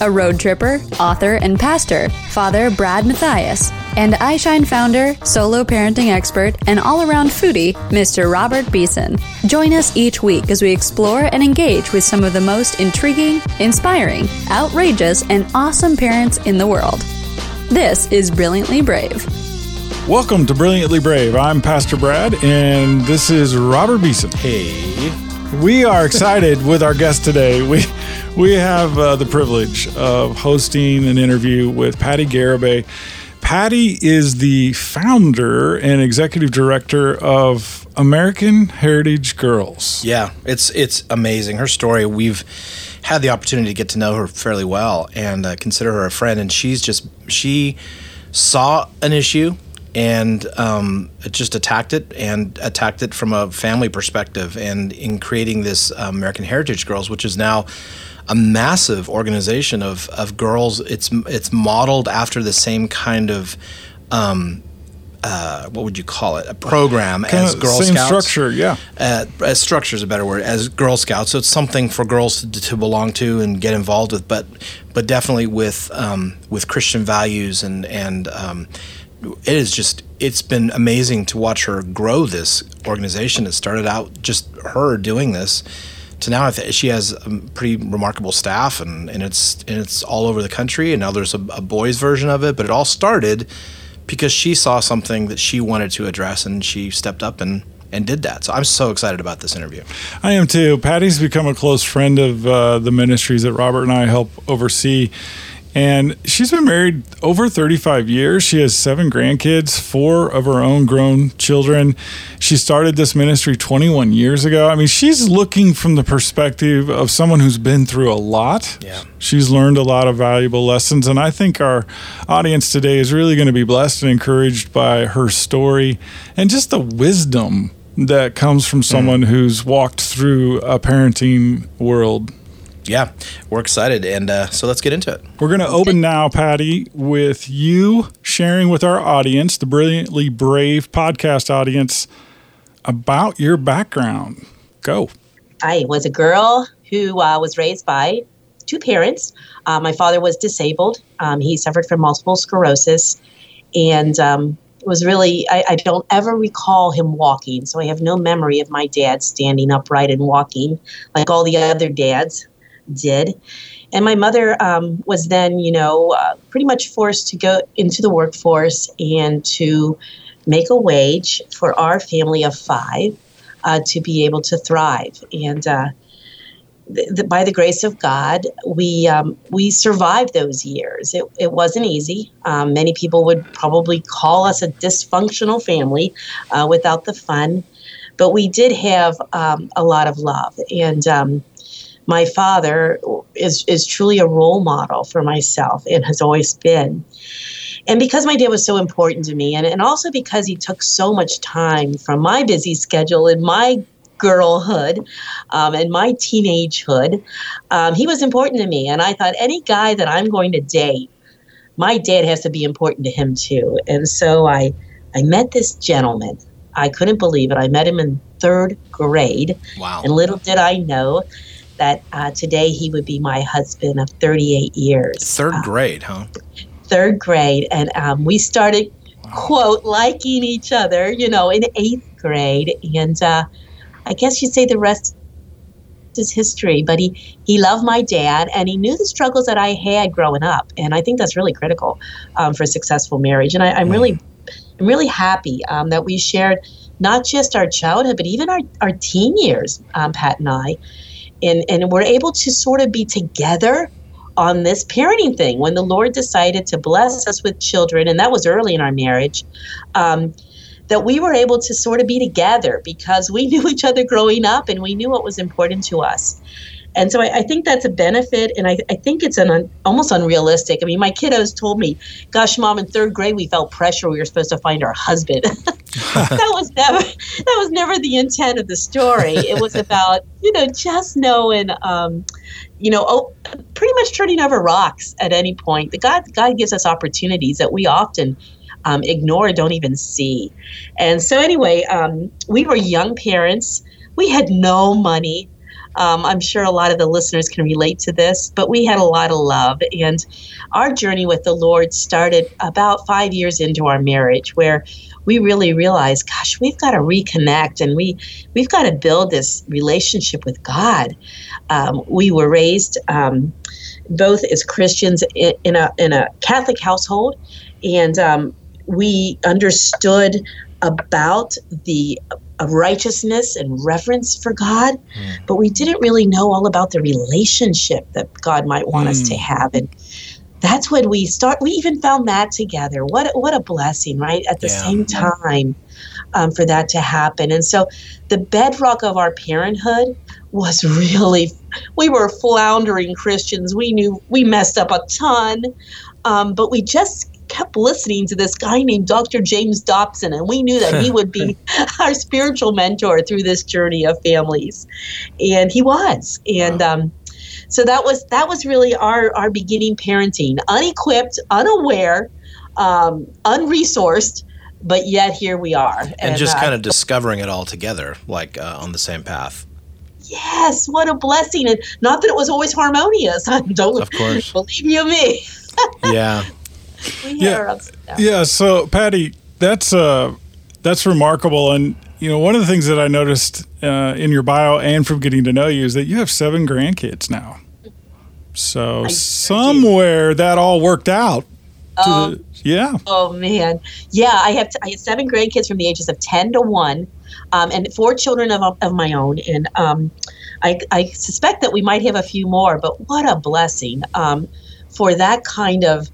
a road tripper, author, and pastor, Father Brad Matthias, and iShine founder, solo parenting expert, and all around foodie, Mr. Robert Beeson. Join us each week as we explore and engage with some of the most intriguing, inspiring, outrageous, and awesome parents in the world. This is Brilliantly Brave. Welcome to Brilliantly Brave. I'm Pastor Brad, and this is Robert Beeson. Hey. We are excited with our guest today. We we have uh, the privilege of hosting an interview with Patty Garibay. Patty is the founder and executive director of American Heritage Girls. Yeah, it's it's amazing. Her story, we've had the opportunity to get to know her fairly well and uh, consider her a friend and she's just she saw an issue and um, just attacked it and attacked it from a family perspective. And in creating this uh, American Heritage Girls, which is now a massive organization of, of girls, it's it's modeled after the same kind of um, uh, what would you call it? A program Kind as Girl same Scouts. structure, yeah. Uh, as structure is a better word. As Girl Scouts, so it's something for girls to, to belong to and get involved with, but but definitely with um, with Christian values and and um, it is just it's been amazing to watch her grow this organization. It started out just her doing this to now she has a pretty remarkable staff and, and it's and it's all over the country and now there's a, a boys version of it but it all started because she saw something that she wanted to address and she stepped up and and did that so i'm so excited about this interview I am too. Patty's become a close friend of uh, the ministries that Robert and I help oversee. And she's been married over 35 years. She has seven grandkids, four of her own grown children. She started this ministry 21 years ago. I mean, she's looking from the perspective of someone who's been through a lot. Yeah. She's learned a lot of valuable lessons. And I think our audience today is really going to be blessed and encouraged by her story and just the wisdom that comes from mm. someone who's walked through a parenting world. Yeah we're excited and uh, so let's get into it We're going to open now, Patty, with you sharing with our audience, the Brilliantly Brave podcast audience, about your background. Go. I was a girl who uh, was raised by two parents. Uh, my father was disabled. Um, he suffered from multiple sclerosis and um, was really, I, I don't ever recall him walking. So I have no memory of my dad standing upright and walking like all the other dads did. And my mother um, was then, you know, uh, pretty much forced to go into the workforce and to make a wage for our family of five uh, to be able to thrive. And uh, th- th- by the grace of God, we um, we survived those years. It, it wasn't easy. Um, many people would probably call us a dysfunctional family uh, without the fun, but we did have um, a lot of love. And um, my father is is truly a role model for myself and has always been. And because my dad was so important to me and, and also because he took so much time from my busy schedule and my girlhood um, and my teenagehood um, he was important to me. And i thought any guy that i'm going to date my dad has to be important to him too. And so i i met this gentleman. I couldn't believe it. I met him in third grade. Wow. And little did i know that uh, today he would be my husband of 38 years. Third Uh, grade huh? third grade, and um, we started quote liking each other, you know, in eighth grade, and uh, I guess you'd say the rest is history. But he he loved my dad, and he knew the struggles that I had growing up, and I think that's really critical um, for a successful marriage. And I, I'm really I'm really happy um, that we shared not just our childhood, but even our, our teen years, um, Pat and I, and and we're able to sort of be together on this parenting thing when the Lord decided to bless us with children, and that was early in our marriage. Um, that we were able to sort of be together because we knew each other growing up and we knew what was important to us. And so I, I think that's a benefit, and I, I think it's an un, almost unrealistic. I mean, my kiddos told me, "Gosh, mom, in third grade we felt pressure. We were supposed to find our husband." that was never that was never the intent of the story. It was about you know just knowing. Um, you know, oh, pretty much turning over rocks at any point. The God, God gives us opportunities that we often um, ignore, don't even see. And so, anyway, um, we were young parents. We had no money. Um, I'm sure a lot of the listeners can relate to this, but we had a lot of love. And our journey with the Lord started about five years into our marriage, where we really realized, gosh, we've got to reconnect and we, we've got to build this relationship with God. Um, we were raised um, both as Christians in, in, a, in a Catholic household, and um, we understood about the uh, righteousness and reverence for God, mm. but we didn't really know all about the relationship that God might want mm. us to hmm. have. And that's when we start. We even found that together. What what a blessing, right? At the yeah. same time, um, for that to happen. And so, the bedrock of our parenthood was really. We were floundering Christians. We knew we messed up a ton, um, but we just kept listening to this guy named Dr. James Dobson, and we knew that he would be our spiritual mentor through this journey of families, and he was. And wow. um, so that was that was really our our beginning parenting, unequipped, unaware, um, unresourced. But yet here we are, and, and just uh, kind of discovering it all together, like uh, on the same path yes, what a blessing. And not that it was always harmonious. Don't of course. believe you me. yeah yeah, yeah. So, Patty, that's uh, that's remarkable, and you know, one of the things that I noticed uh, in your bio and from getting to know you is that you have seven grandkids now. So I somewhere that all worked out. The, yeah. Oh man, yeah. I have t- I have seven grandkids from the ages of ten to one, um, and four children of, of my own, and um, I, I suspect that we might have a few more. But what a blessing um, for that kind of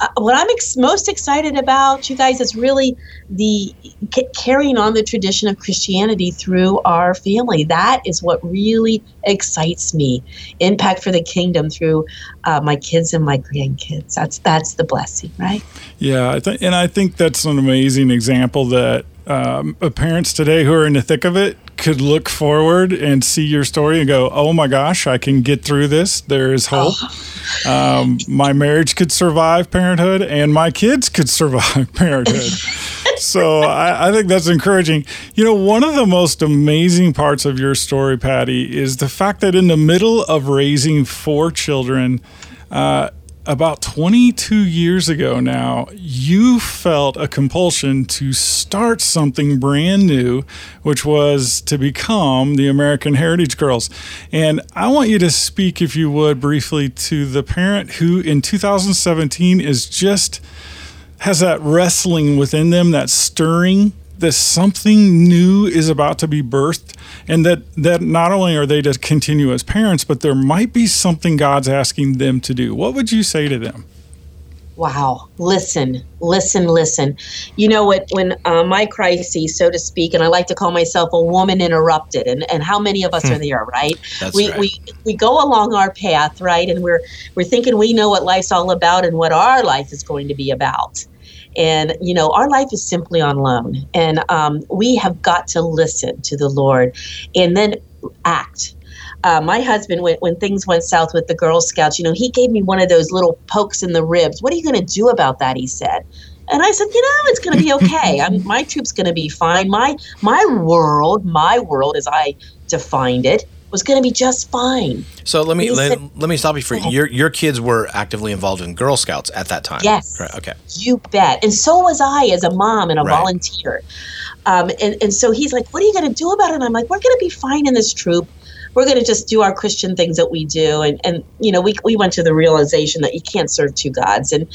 uh, what I'm ex- most excited about, you guys, is really the c- carrying on the tradition of Christianity through our family. That is what really excites me. Impact for the kingdom through uh, my kids and my grandkids. That's that's the blessing, right? Yeah, I th- and I think that's an amazing example that um, parents today who are in the thick of it could look forward and see your story and go, "Oh my gosh, I can get through this. There is hope. Oh. Um, my marriage could survive parenthood, and my kids could survive parenthood." so I, I, think that's encouraging. You know, one of the most amazing parts of your story, Patty, is the fact that in the middle of raising four children. Uh, about 22 years ago now, you felt a compulsion to start something brand new, which was to become the American Heritage Girls. And I want you to speak, if you would, briefly to the parent who in 2017 is just has that wrestling within them, that stirring that something new is about to be birthed and that that not only are they to continue as parents but there might be something god's asking them to do. What would you say to them? Wow. Listen listen listen. You know what? When uh, my crisis so to speak and i like to call myself a woman interrupted and, and how many of us are hmm. there right? That's we, right. we we go along our path right? And we're we're thinking we know what life's all about and what our life is going to be about and, you know, our life is simply on loan. And um, we have got to listen to the Lord and then act. Uh, my husband, when, when things went south with the Girl Scouts, you know, he gave me one of those little pokes in the ribs. What are you going to do about that? He said. And I said, you know, it's going to be okay. I'm, my troop's going to be fine. My my world, my world, as I defined it, was going to be just fine. So let me let, said, let, me stop you for your your kids were actively involved in Girl Scouts at that time. Yes. Right. Okay. You bet. And so was I as a mom and a right. volunteer. Um, and and so he's like, "What are you going to do about it?" And I'm like, "We're going to be fine in this troop. We're going to just do our Christian things that we do." And and you know, we we went to the realization that you can't serve two gods. And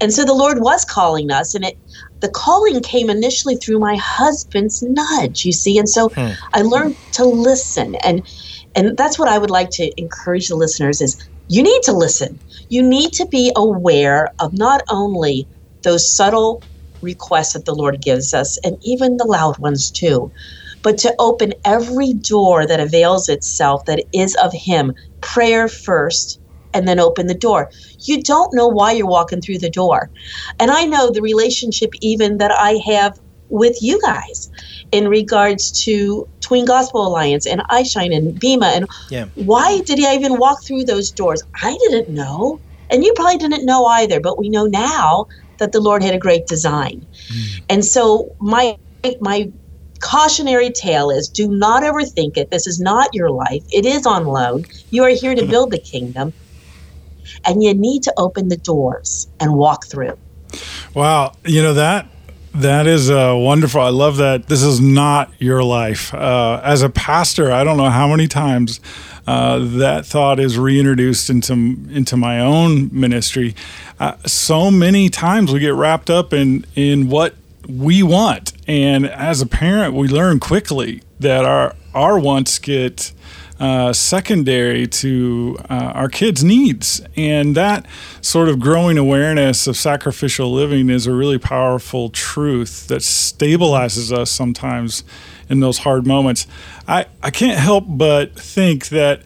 and so the Lord was calling us, and it the calling came initially through my husband's nudge. You see, and so hmm. I learned to listen and and that's what I would like to encourage the listeners is you need to listen. You need to be aware of not only those subtle requests that the Lord gives us and even the loud ones too. but to open every door that avails itself that is of Him. Prayer first, and then open the door. You don't know why you're walking through the door. And I know the relationship even that I have with you guys in regards to Tween Gospel Alliance and iShine and Bema. And yeah. why did I even walk through those doors? I didn't know. And you probably didn't know either, but we know now that the Lord had a great design. Mm. And so my my cautionary tale is do not overthink it. This is not your life. It is on loan. You are here to build the kingdom. And you need to open the doors and walk through. Wow. You know that that is uh, wonderful. I love that. This is not your life. Uh, as a pastor, I don't know how many times uh, that thought is reintroduced into into my own ministry. Uh, so many times we get wrapped up in in what we want, and as a parent, we learn quickly that our our wants get uh, secondary to uh, our kids' needs. And that sort of growing awareness of sacrificial living is a really powerful truth that stabilizes us sometimes in those hard moments. I, I can't help but think that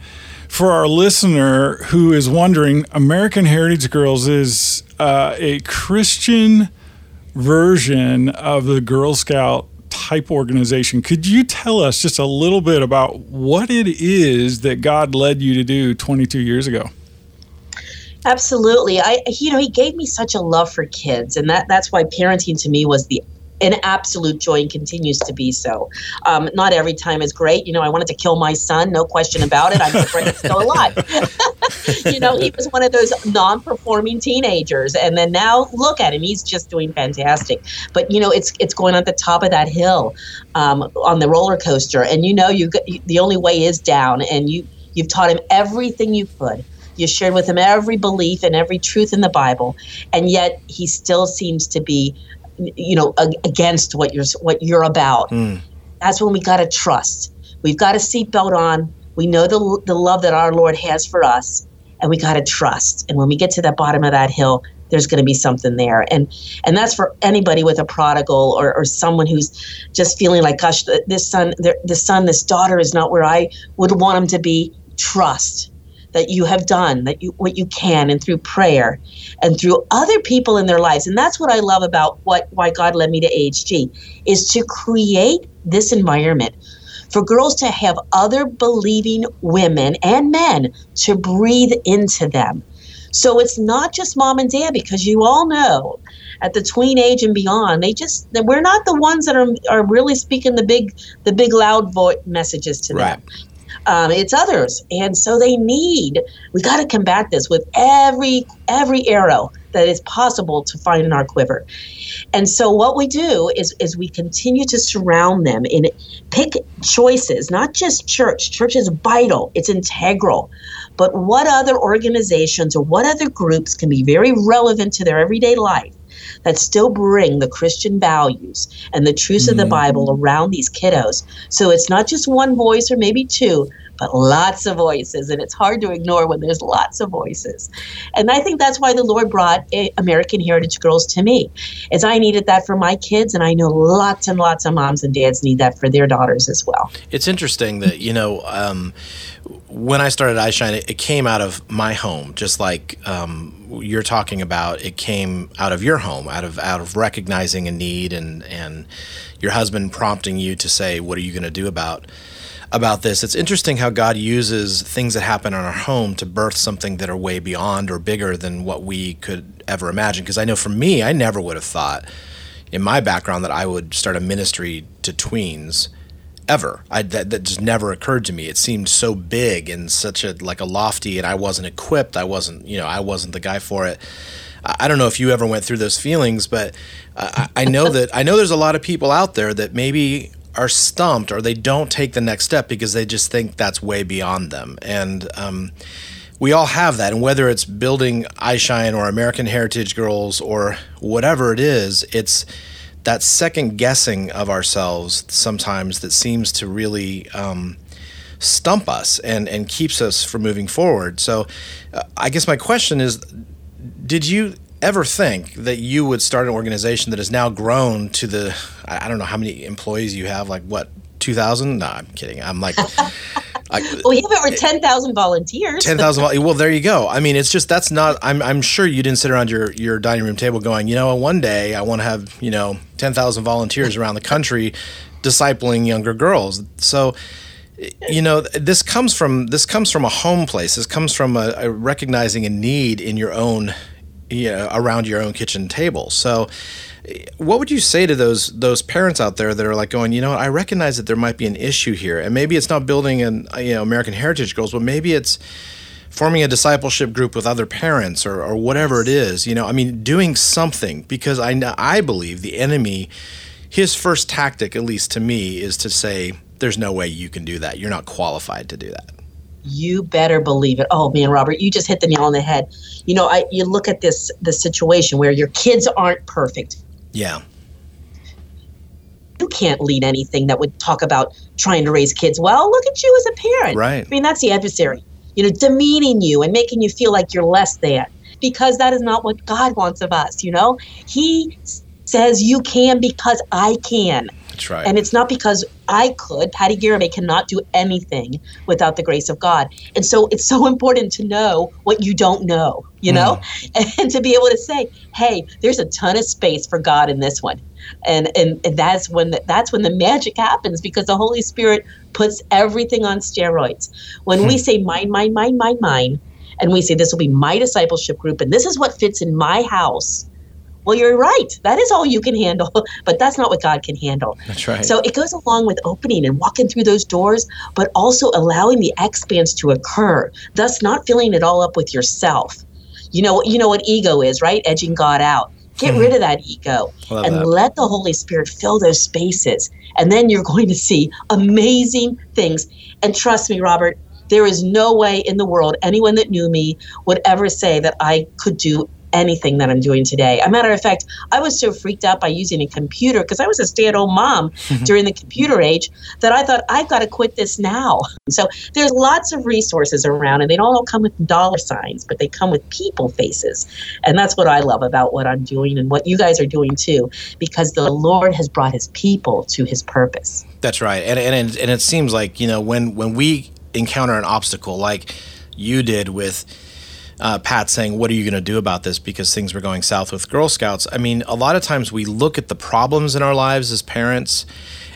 for our listener who is wondering, American Heritage Girls is uh, a Christian version of the Girl Scout type organization. Could you tell us just a little bit about what it is that God led you to do 22 years ago? Absolutely. I you know, he gave me such a love for kids and that that's why parenting to me was the an absolute joy and continues to be so. Um, not every time is great. You know, I wanted to kill my son, no question about it. I'm surprised he's still alive. you know, he was one of those non performing teenagers. And then now look at him. He's just doing fantastic. But, you know, it's it's going at the top of that hill um, on the roller coaster. And, you know, you the only way is down. And you, you've taught him everything you could. You shared with him every belief and every truth in the Bible, and yet he still seems to be you know against what you're what you're about. Mm. that's when we got to trust. We've got a seatbelt on. We know the, the love that our lord has for us and we got to trust. And when we get to the bottom of that hill there's going to be something there. And and that's for anybody with a prodigal or, or someone who's just feeling like gosh this son this son this daughter is not where i would want him to be. Trust that you have done, that you what you can, and through prayer, and through other people in their lives. And that's what I love about what why God led me to AHG is to create this environment for girls to have other believing women and men to breathe into them. So it's not just mom and dad because you all know at the tween age and beyond, they just we're not the ones that are are really speaking the big the big loud voice messages to right. them um, it's others. And so they need we got to combat this with every every arrow that is possible to find in our quiver. And so what we do is is we continue to surround them and pick choices not just church. Church is vital. It's integral. But what other organizations or what other groups can be very relevant to their everyday life that still bring the Christian values and the truths mm-hmm. of the mm-hmm. Bible around these kiddos. So it's not just one voice or maybe two, but lots of voices. And it's hard to ignore when there's lots of voices. And I think that's why the Lord brought American Heritage Girls to me, as I needed that for my kids. And I know lots and lots of moms and dads need that for their daughters as well. It's interesting that, you know, um, when I started iShine, it, it, came out of my home, just like um, you're talking about. It came out of your home, out of out of recognizing a need, and and your husband prompting you to say, "What are you going to do about about this?" It's interesting how God uses things that happen in our home to birth something that are way beyond or bigger than what we could ever imagine. Because I know for me, I never would have thought in my background that I would start a ministry to tweens ever. I, that, that just never occurred to me. It seemed so big and such a like a lofty, and I wasn't equipped. I wasn't, you know, I wasn't the guy for it. I don't know if you ever went through those feelings, but uh, I, I know that I know there's a lot of people out there that maybe are stumped or they don't take the next step because they just think that's way beyond them. And um, we all have that. And whether it's building iShine or American Heritage Girls or whatever it is, it's that second guessing of ourselves sometimes that seems to really um, stump us and, and keeps us from moving forward. So, uh, I guess my question is Did you ever think that you would start an organization that has now grown to the, I don't know how many employees you have, like what, two thousand. No, I'm kidding. I'm like. I, we have over eh, ten thousand volunteers. Ten thousand. Well, there you go. I mean, it's just that's not. I'm I'm sure you didn't sit around your your dining room table going, you know, one day I want to have you know ten thousand volunteers around the country, discipling younger girls. So, you know, this comes from this comes from a home place. This comes from a, a recognizing a need in your own, you know, around your own kitchen table. So what would you say to those those parents out there that are like going, you know, I recognize that there might be an issue here, and maybe it's not building an you know American Heritage Girls, but maybe it's forming a discipleship group with other parents or, or whatever it is. You know, I mean, doing something because I I believe the enemy, his first tactic, at least to me, is to say, "There's no way you can do that. You're not qualified to do that." You better believe it. Oh man, Robert, you just hit the nail on the head. You know, I you look at this the situation where your kids aren't perfect. Yeah. You can't lead anything that would talk about trying to raise kids well. Look at you as a parent. Right. I mean, that's the adversary, you know, demeaning you and making you feel like you're less than because that is not what God wants of us, you know? He says you can because I can. That's right. And it's not because I could. Patty Garibay cannot do anything without the grace of God. And so it's so important to know what you don't know, you know, mm. and to be able to say, "Hey, there's a ton of space for God in this one," and and, and that's when the, that's when the magic happens because the Holy Spirit puts everything on steroids. When mm. we hmm. say "mine, mine, mine, mine, mine," and we say this will be my discipleship group, and this is what fits in my house well, you're right. That is all you can handle, but that's not what God can handle. That's right. So it goes along with opening and walking through those doors, but also allowing the expanse to occur, thus not filling it all up with yourself. You know, you know what ego is, right? Edging God out. Get rid hmm. of that ego and that. let the Holy Spirit fill those spaces. And then you're going to see amazing things. And trust me, Robert, there is no way in the world anyone that knew me would ever say that I could do anything that I'm doing today. A matter of fact, I was so freaked out by using a computer because I was a stay at home mom during the computer age that I thought, I've got to quit this now. So there's lots of resources around, and they don't all come with dollar signs, but they come with people faces. And that's what I love about what I'm doing and what you guys are doing too, because the Lord has brought his people to his purpose. That's right. And, and, and it seems like, you know, when, when we encounter an obstacle like you did with, uh, Pat saying, What are you going to do about this? Because things were going south with Girl Scouts. I mean, a lot of times we look at the problems in our lives as parents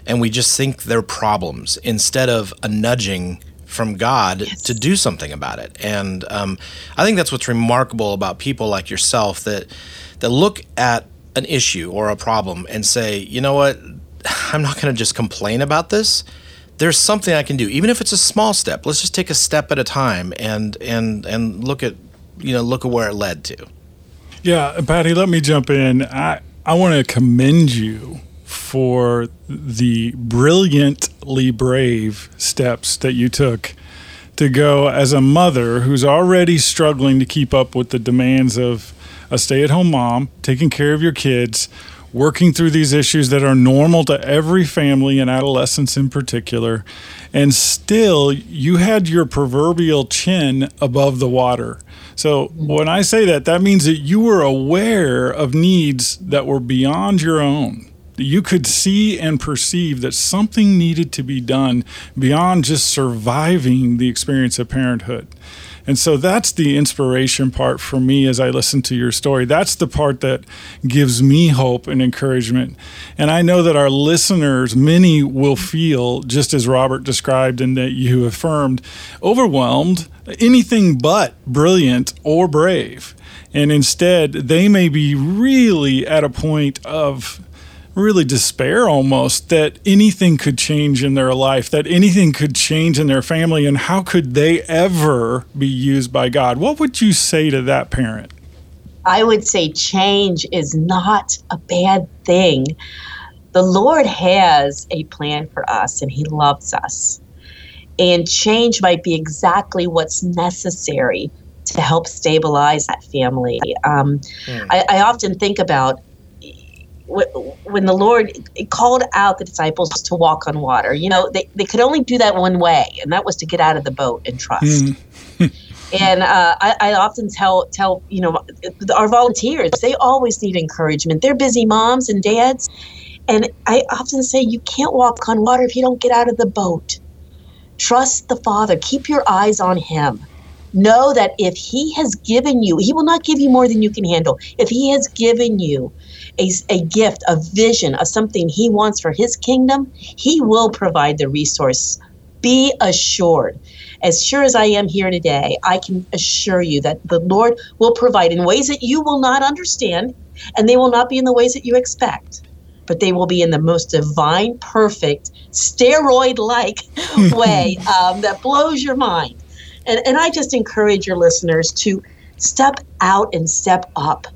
and we just think they're problems instead of a nudging from God yes. to do something about it. And um, I think that's what's remarkable about people like yourself that that look at an issue or a problem and say, you know what, I'm not going to just complain about this. There's something I can do, even if it's a small step. Let's just take a step at a time and and and look at you know, look at where it led to. Yeah, Patty, let me jump in. I, I want to commend you for the brilliantly brave steps that you took to go as a mother who's already struggling to keep up with the demands of a stay at home mom, taking care of your kids, working through these issues that are normal to every family and adolescents in particular. And still, you had your proverbial chin above the water. So when I say that, that means that you were aware of needs that were beyond your own. You could see and perceive that something needed to be done beyond just surviving the experience of parenthood. And so that's the inspiration part for me as I listen to your story. That's the part that gives me hope and encouragement. And I know that our listeners, many will feel, just as Robert described and that you affirmed, overwhelmed, anything but brilliant or brave. And instead, they may be really at a point of really despair almost that anything could change in their life, that anything could change in their family, and how could they ever be used by God? What would you say to that parent? I would say change is not a bad thing. The Lord has a plan for us and He loves us. And change might be exactly what's necessary to help stabilize that family. Um, mm. I, I often think about when the Lord called out the disciples to walk on water, you know, they, they could only do that one way, and that was to get out of the boat and trust. Mm. and uh, I, I, often tell tell you know our volunteers they always need encouragement. They're busy moms and dads, And I often say you can't walk on water if you don't get out of the boat. Trust the Father, keep your eyes on Him. Know that if He has given you, He will not give you more than you can handle. If He has given you a, a gift, a vision of something He wants for His kingdom, He will provide the resource. Be assured. As sure as I am here today, I can assure you that the Lord will provide in ways that you will not understand, and they will not be in the ways that you expect but they will be in the most divine, perfect, steroid like way um, that blows your mind. And, and I just encourage your listeners to step out and step up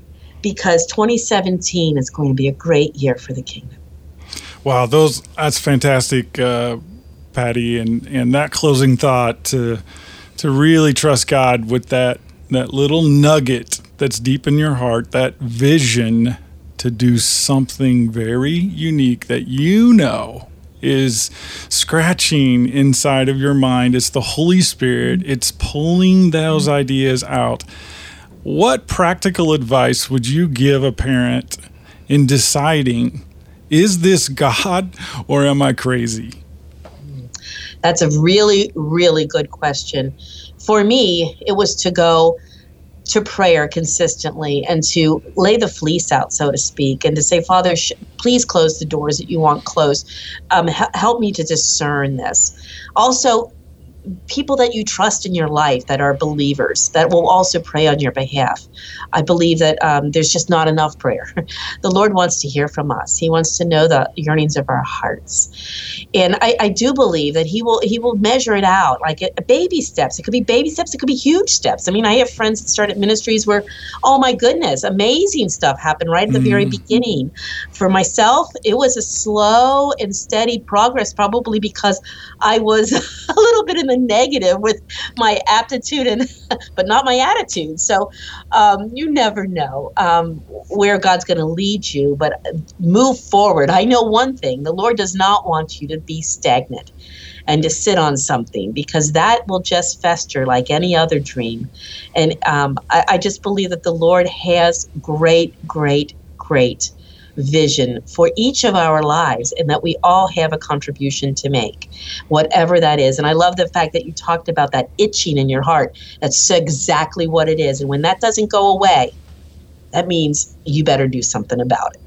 because 2017 is going to be a great year for the kingdom. Wow, those that's fantastic, uh, Patty, and and that closing thought to to really trust God with that that little nugget that's deep in your heart, that vision to do something very unique that you know is scratching inside of your mind. It's the Holy Spirit. It's pulling those ideas out what practical advice would you give a parent in deciding is this God or am I crazy? That's a really, really good question. For me, it was to go to prayer consistently and to lay the fleece out, so to speak, and to say, Father, sh- please close the doors that you want closed. Um, h- help me to discern this. Also, people that you trust in your life that are believers that will also pray on your behalf. I believe that um, there's just not enough prayer. the Lord wants to hear from us. He wants to know the yearnings of our hearts, and I, I do believe that He will He will measure it out like a baby steps. It could be baby steps. It could be huge steps. I mean, I have friends that started ministries where, oh my goodness, amazing stuff happened right at the mm. very beginning. For myself, it was a slow and steady progress, probably because I was a little bit in the negative with my aptitude and but not my attitude. So um, you never know um, where god's going to lead you but move forward. I know one thing the lord does not want you to be stagnant and to sit on something because that will just fester like any other dream. And um, I, I just believe that the lord has great great great vision for each of our lives and that we all have a contribution to make, whatever that is. And I love the fact that you talked about that itching in your heart. That's exactly what it is. And when that doesn't go away, that means you better do something about it.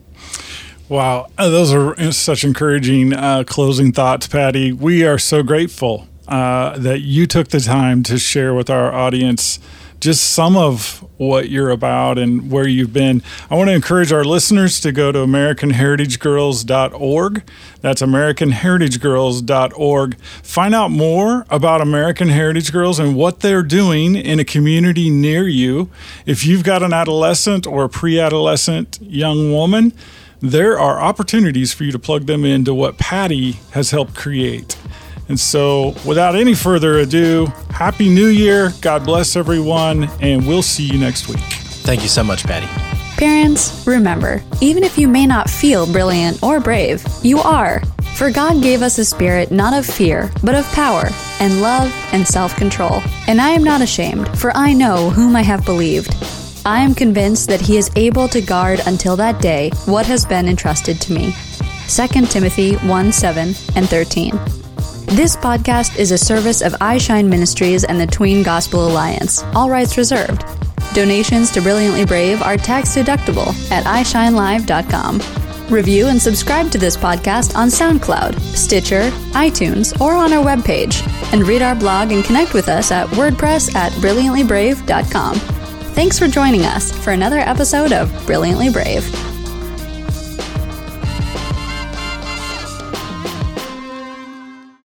Wow, uh, those are such encouraging uh, closing thoughts, Patty. We are so grateful uh, that you took the time to share with our audience just some of what you're about and where you've been. I want to encourage our listeners to go to AmericanHeritageGirls.org. That's AmericanHeritageGirls.org. Find out more about American Heritage Girls and what they're doing in a community near you. If you've got an adolescent or a pre adolescent young woman, there are opportunities for you to plug them into what Patty has helped create. And so, without any further ado, Happy New Year. God bless everyone, and we'll see you next week. Thank you so much, Patty. Parents, remember, even if you may not feel brilliant or brave, you are. For God gave us a spirit not of fear, but of power, and love, and self control. And I am not ashamed, for I know whom I have believed. I am convinced that He is able to guard until that day what has been entrusted to me. 2 Timothy 1 7 and 13. This podcast is a service of iShine Ministries and the Tween Gospel Alliance, all rights reserved. Donations to Brilliantly Brave are tax deductible at iShineLive.com. Review and subscribe to this podcast on SoundCloud, Stitcher, iTunes, or on our webpage. And read our blog and connect with us at WordPress at brilliantlybrave.com. Thanks for joining us for another episode of Brilliantly Brave.